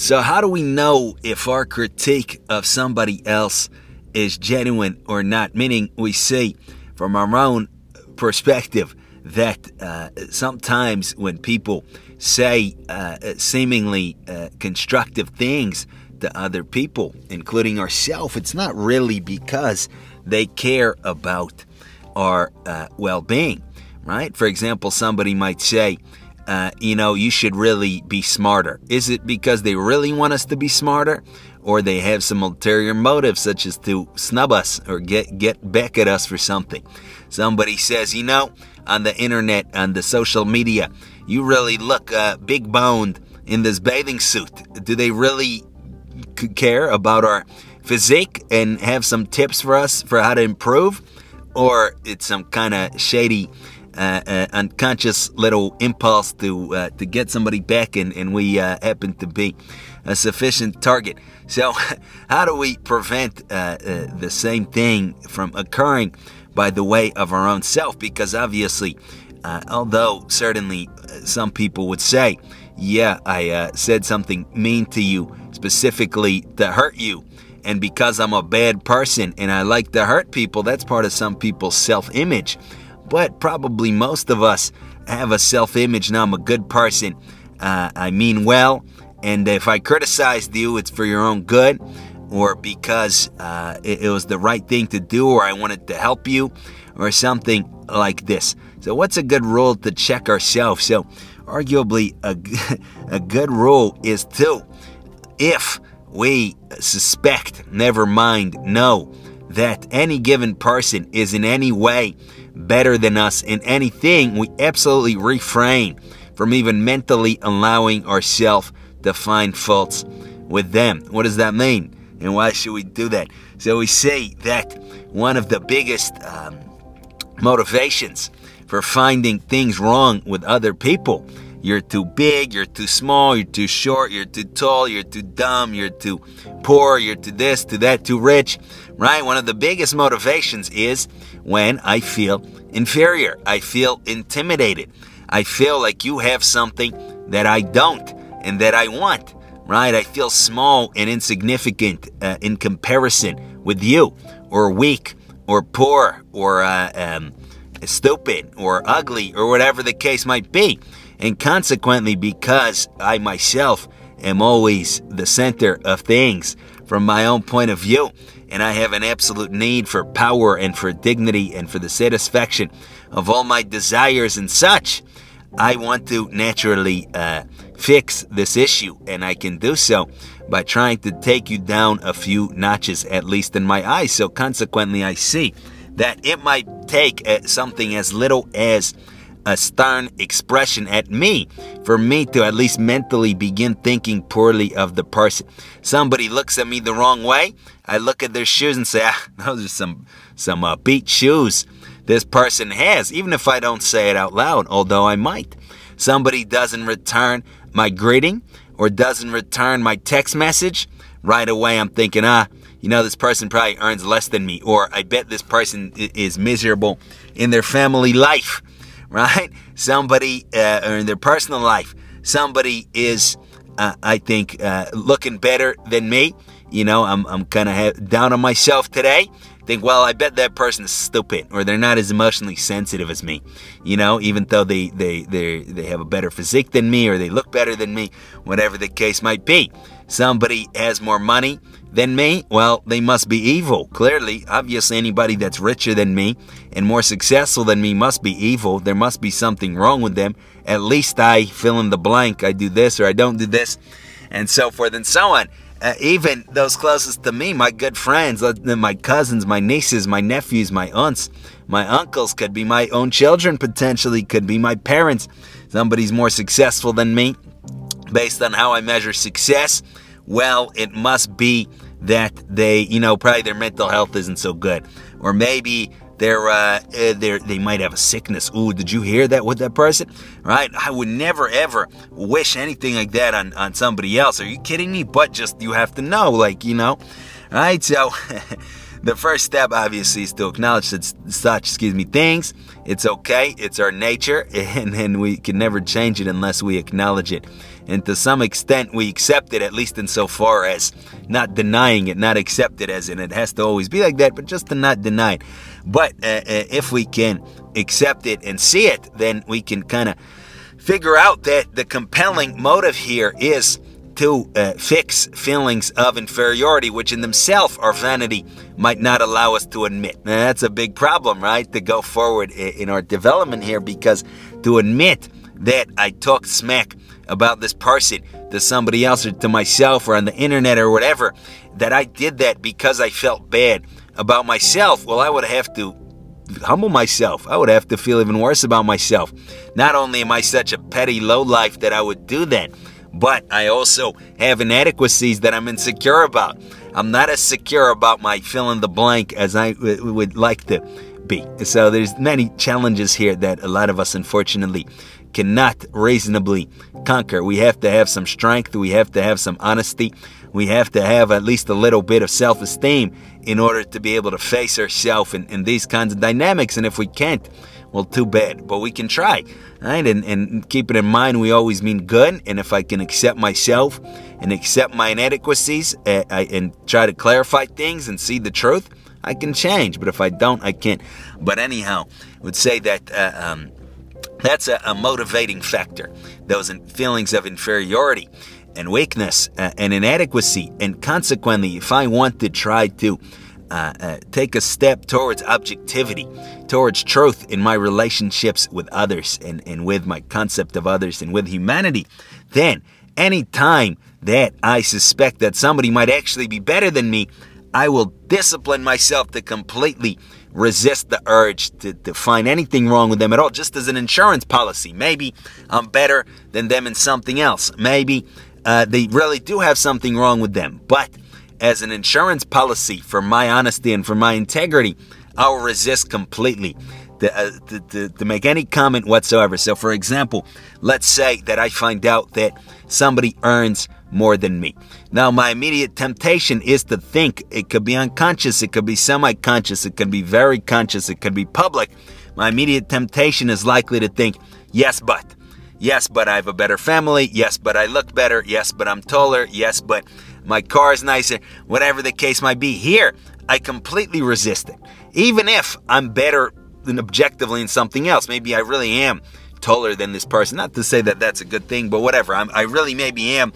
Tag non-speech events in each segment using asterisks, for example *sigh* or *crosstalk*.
So, how do we know if our critique of somebody else is genuine or not? Meaning, we see from our own perspective that uh, sometimes when people say uh, seemingly uh, constructive things to other people, including ourselves, it's not really because they care about our uh, well being, right? For example, somebody might say, uh, you know, you should really be smarter. Is it because they really want us to be smarter? Or they have some ulterior motive, such as to snub us or get, get back at us for something. Somebody says, you know, on the internet, on the social media, you really look uh, big boned in this bathing suit. Do they really care about our physique and have some tips for us for how to improve? Or it's some kind of shady uh, uh, unconscious little impulse to uh, to get somebody back, and, and we uh, happen to be a sufficient target. So, *laughs* how do we prevent uh, uh, the same thing from occurring by the way of our own self? Because obviously, although certainly some people would say, "Yeah, I said something mean to you specifically to hurt you." And because I'm a bad person and I like to hurt people, that's part of some people's self image but probably most of us have a self image. Now, I'm a good person. Uh, I mean well. And if I criticized you, it's for your own good or because uh, it, it was the right thing to do or I wanted to help you or something like this. So, what's a good rule to check ourselves? So, arguably, a, *laughs* a good rule is to, if we suspect, never mind, know that any given person is in any way better than us in anything, we absolutely refrain from even mentally allowing ourselves to find faults with them. What does that mean? And why should we do that? So we say that one of the biggest um, motivations for finding things wrong with other people you're too big, you're too small, you're too short, you're too tall, you're too dumb, you're too poor, you're too this, too that, too rich, right? One of the biggest motivations is when I feel inferior. I feel intimidated. I feel like you have something that I don't and that I want, right? I feel small and insignificant uh, in comparison with you, or weak, or poor, or uh, um, stupid, or ugly, or whatever the case might be. And consequently, because I myself am always the center of things from my own point of view, and I have an absolute need for power and for dignity and for the satisfaction of all my desires and such, I want to naturally uh, fix this issue, and I can do so by trying to take you down a few notches, at least in my eyes. So, consequently, I see that it might take uh, something as little as a stern expression at me for me to at least mentally begin thinking poorly of the person. Somebody looks at me the wrong way, I look at their shoes and say, ah, those are some some uh, beat shoes this person has, even if I don't say it out loud, although I might. Somebody doesn't return my greeting or doesn't return my text message, right away I'm thinking, ah, you know, this person probably earns less than me, or I bet this person is miserable in their family life *laughs* right? Somebody, uh, or in their personal life, somebody is, uh, I think, uh, looking better than me. You know, I'm, I'm kind of down on myself today. Think, well, I bet that person is stupid, or they're not as emotionally sensitive as me. You know, even though they they they they have a better physique than me, or they look better than me, whatever the case might be. Somebody has more money than me, well, they must be evil. Clearly, obviously, anybody that's richer than me and more successful than me must be evil. There must be something wrong with them. At least I fill in the blank. I do this or I don't do this, and so forth and so on. Uh, even those closest to me, my good friends, my cousins, my nieces, my nephews, my aunts, my uncles, could be my own children potentially, could be my parents. Somebody's more successful than me based on how I measure success well, it must be that they, you know, probably their mental health isn't so good, or maybe they're, uh, eh, they they might have a sickness. Ooh, did you hear that with that person? Right? I would never ever wish anything like that on on somebody else. Are you kidding me? But just you have to know, like you know, right? So. *laughs* the first step obviously is to acknowledge such, such excuse me things It's okay. It's our nature, *laughs* and, and we can never change it unless we acknowledge it. And to some extent, we accept it, at least insofar as not denying it, not accept it as in it has to always be like that, but just to not deny it. But uh, uh, if we can accept it and see it, then we can kind of figure out that the compelling motive here is to uh, fix feelings of inferiority, which in themselves our vanity might not allow us to admit. Now, that's a big problem, right? To go forward in our development here, because to admit that I talked smack about this person to somebody else or to myself or on the internet or whatever, that I did that because I felt bad about myself, well, I would have to humble myself. I would have to feel even worse about myself. Not only am I such a petty lowlife that I would do that, but I also have inadequacies that I'm insecure about. I'm not as secure about my fill in the blank as I would like to be. So there's many challenges here that a lot of us unfortunately cannot reasonably conquer. We have to have some strength, we have to have some honesty, we have to have at least a little bit of self esteem in order to be able to face ourselves in, in these kinds of dynamics. And if we can't, well, too bad. But we can try, right? And, and keep it in mind, we always mean good. And if I can accept myself and accept my inadequacies uh, I, and try to clarify things and see the truth, I can change. But if I don't, I can't. But anyhow, I would say that uh, um, that's a, a, motivating factor. Those feelings of inferiority and weakness uh, and inadequacy. And consequently, if I want to try to uh, uh, take a step towards objectivity, towards truth in my relationships with others and, and with my concept of others and with humanity, then any time that I suspect that somebody might actually be better than me, I will discipline myself to completely resist the urge to, to find anything wrong with them at all, just as an insurance policy. Maybe I'm better than them in something else. Maybe uh, they really do have something wrong with them. But as an insurance policy for my honesty and for my integrity, I will resist completely to, uh, to, to, to, make any comment whatsoever. So, for example, let's say that I find out that somebody earns more than me. Now, my immediate temptation is to think it could be unconscious, it could be semi conscious, it could be very conscious, it could be public. My immediate temptation is likely to think, yes, but. Yes, but I have a better family. Yes, but I look better. Yes, but I'm taller. Yes, but my car is nicer. Whatever the case might be. Here, I completely resist it. Even if I'm better than objectively in something else. Maybe I really am taller than this person. Not to say that that's a good thing, but whatever. I'm, i really maybe am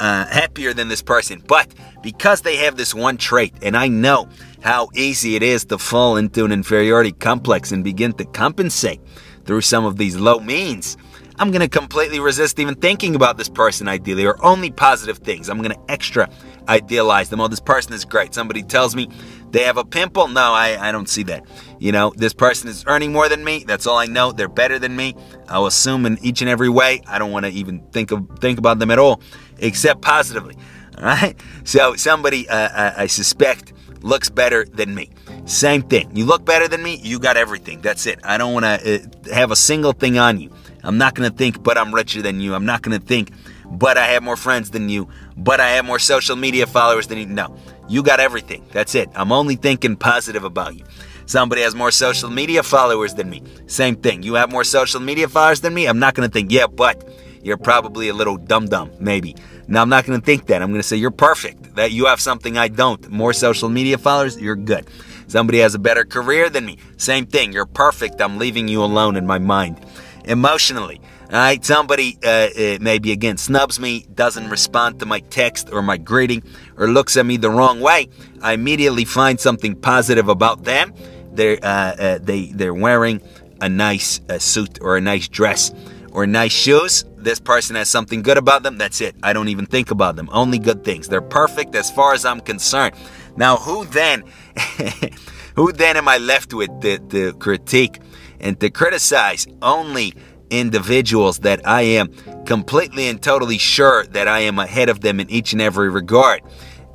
uh, happier than this person. But because they have this one trait, and I know how easy it is to fall into an inferiority complex and begin to compensate through some of these low means I'm to completely resist even thinking about this person ideally or only positive things. I'm to extra idealize them. Oh, this person is great. Somebody tells me they have a pimple. No, I, I don't see that. You know, this person is earning more than me. That's all I know. They're better than me. I'll assume in each and every way. I don't want to even think of think about them at all, except positively. All right. So somebody uh, I, uh, I suspect looks better than me. Same thing. You look better than me. You got everything. That's it. I don't want to uh, have a single thing on you. I'm not going to think, but I'm richer than you. I'm not going to think, but I have more friends than you, but I have more social media followers than you. No, you got everything. That's it. I'm only thinking positive about you. Somebody has more social media followers than me. Same thing. You have more social media followers than me. I'm not going to think, yeah, but you're probably a little dumb dumb, maybe. Now, I'm not going to think that. I'm going to say you're perfect, that you have something I don't. More social media followers, you're good. Somebody has a better career than me. Same thing. You're perfect. I'm leaving you alone in my mind emotionally. All right, somebody uh, uh, maybe again snubs me, doesn't respond to my text or my greeting, or looks at me the wrong way. I immediately find something positive about them. They're uh, uh they they're wearing a nice uh, suit or a nice dress or nice shoes. This person has something good about them. That's it. I don't even think about them. Only good things. They're perfect as far as I'm concerned. Now, who then? *laughs* who then am I left with to, to critique? and to criticize only individuals that I am completely and totally sure that I am ahead of them in each and every regard.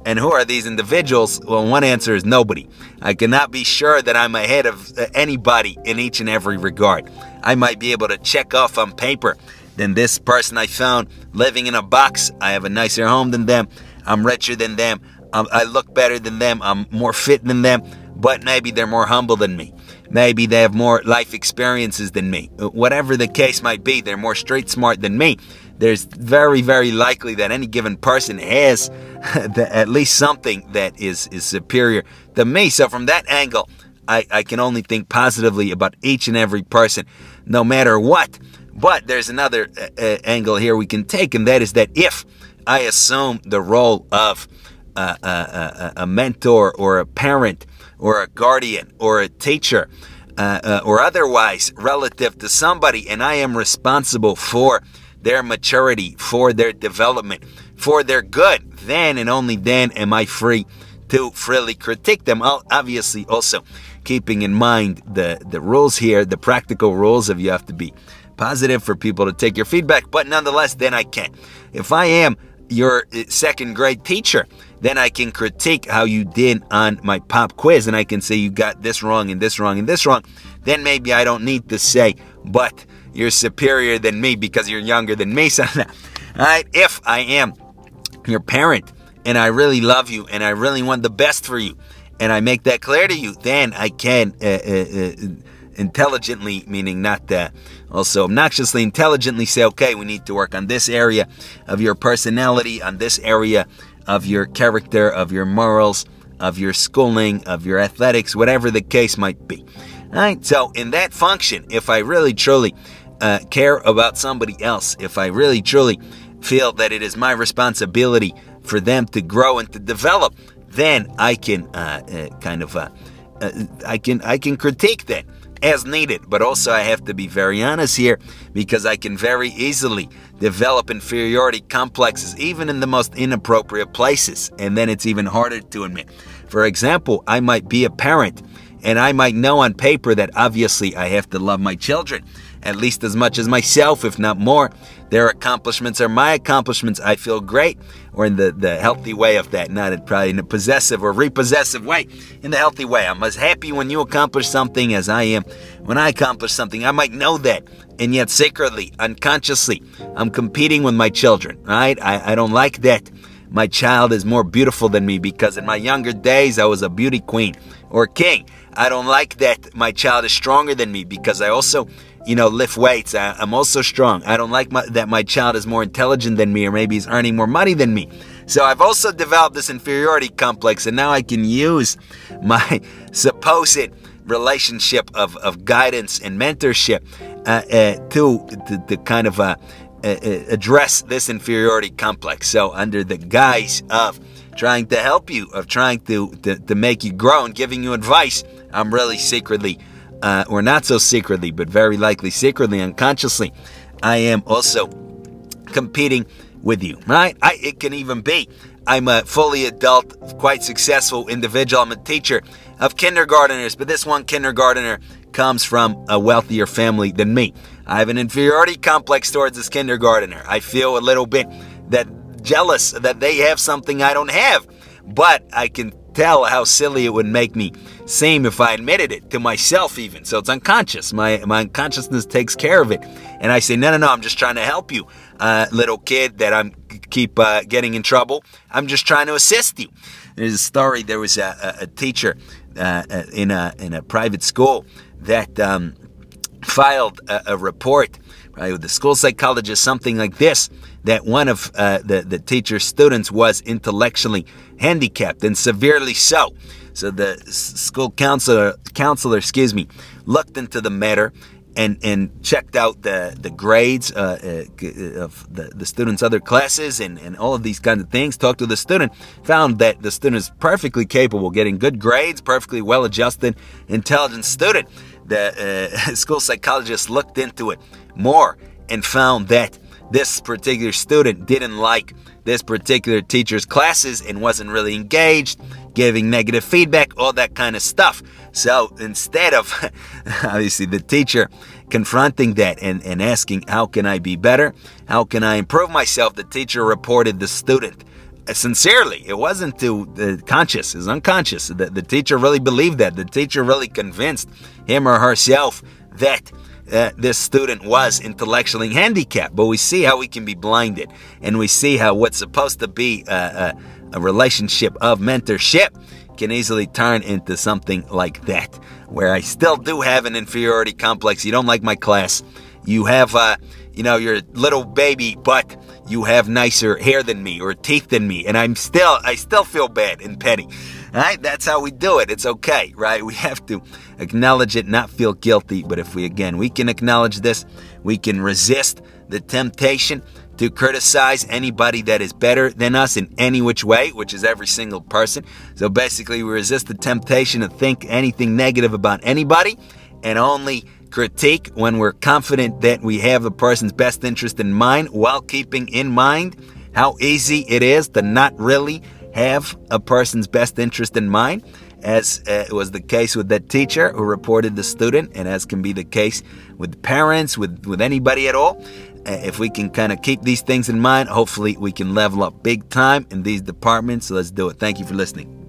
And who are these individuals? Well, one answer is nobody. I cannot be sure that I'm ahead of uh, anybody in each and every regard. I might be able to check off on paper than this person I found living in a box. I have a nicer home than them. I'm richer than them. I look better than them. I'm more fit than them. But maybe they're more humble than me. Maybe they have more life experiences than me. Whatever the case might be, they're more street smart than me. There's very, very likely that any given person has *laughs* at least something that is, is superior to me. So, from that angle, I, I can only think positively about each and every person, no matter what. But there's another uh, uh, angle here we can take, and that is that if I assume the role of uh, uh, uh a mentor or a parent or a guardian or a teacher uh, or otherwise relative to somebody, and I am responsible for their maturity, for their development, for their good, then and only then am I free to freely critique them. I'll obviously also keeping in mind the, the rules here, the practical rules of you have to be positive for people to take your feedback, but nonetheless, then I can. If I am your uh, second grade teacher, then I can critique how you did on my pop quiz and I can say you got this wrong and this wrong and this wrong. Then maybe I don't need to say, but you're superior than me because you're younger than me. *laughs* So, all right, if I am your parent and I really love you and I really want the best for you, and I make that clear to you, then I can uh, uh, uh, intelligently, meaning not uh, also obnoxiously, intelligently say, okay, we need to work on this area of your personality, on this area of your character, of your morals, of your schooling, of your athletics, whatever the case might be. All right, so in that function, if I really truly uh, care about somebody else, if I really truly feel that it is my responsibility for them to grow and to develop, then I can uh, uh, kind of uh, uh, I can I can critique that as needed. But also I have to be very honest here because I can very easily develop inferiority complexes even in the most inappropriate places, and then it's even harder to admit. For example, I might be a parent and I might know on paper that obviously I have to love my children at least as much as myself, if not more. Their accomplishments are my accomplishments. I feel great, or in the, the healthy way of that, not probably in a possessive or repossessive way. In the healthy way, I'm as happy when you accomplish something as I am when I accomplish something. I might know that, and yet secretly, unconsciously, I'm competing with my children, right? I, I don't like that my child is more beautiful than me because in my younger days I was a beauty queen or king. I don't like that my child is stronger than me because I also you know, lift weights. I, am also strong. I don't like my, that my child is more intelligent than me or maybe he's earning more money than me. So I've also developed this inferiority complex, and now I can use my *laughs* supposed relationship of, of guidance and mentorship uh, uh, to, the, to, kind of uh, address this inferiority complex. So, under the guise of trying to help you, of trying to, to, to make you grow and giving you advice, I'm really secretly uh, or not so secretly, but very likely secretly, unconsciously, I am also competing with you, right? I, it can even be I'm a fully adult, quite successful individual. I'm a teacher of kindergarteners, but this one kindergartner comes from a wealthier family than me. I have an inferiority complex towards this kindergartner. I feel a little bit that jealous that they have something I don't have, but I can tell how silly it would make me seem if I admitted it to myself, even. So it's unconscious. My, my unconsciousnness takes care of it. And I say, no, no, no, I'm just trying to help you, uh, little kid, that I'm keep uh, getting in trouble. I'm just trying to assist you. There's a story. There was a, a, a teacher uh, uh in a in a private school that um, filed a, a report with the school psychologist, something like this, that one of uh, the, the teacher's students was intellectually handicapped and severely so. So the school counselor, counselor, excuse me, looked into the matter and, and checked out the, the grades uh, uh, of the, the student's other classes and, and all of these kinds of things, talked to the student, found that the student is perfectly capable, getting good grades, perfectly well adjusted, intelligent student. The uh, *laughs* school psychologist looked into it more and found that this particular student didn't like this particular teacher's classes and wasn't really engaged, giving negative feedback, all that kind of stuff. So instead of *laughs* obviously the teacher confronting that and, and asking, How can I be better? How can I improve myself? The teacher reported the student sincerely. It wasn't to the conscious, it's unconscious. The, the teacher really believed that. The teacher really convinced him or herself that uh, this student was intellectually handicapped. But we see how we can be blinded, and we see how what's supposed to be a, a, a relationship of mentorship can easily turn into something like that, where I still do have an inferiority complex. You don't like my class. You have, uh, you know, you're a little baby, but you have nicer hair than me or teeth than me, and I'm still, I still feel bad and petty. All right, that's how we do it. It's okay, right? *laughs* We have to acknowledge it, not feel guilty. But if we, again, we can acknowledge this, we can resist the temptation to criticize anybody that is better than us in any which way, which is every single person. So basically, we resist the temptation to think anything negative about anybody and only critique when we're confident that we have the person's best interest in mind while keeping in mind how easy it is to not really have a person's best interest in mind, as uh, was the case with that teacher who reported the student, and as can be the case with parents, with, with anybody at all. Uh, if we can kind of keep these things in mind, hopefully we can level up big time in these departments. So let's do it. Thank you for listening.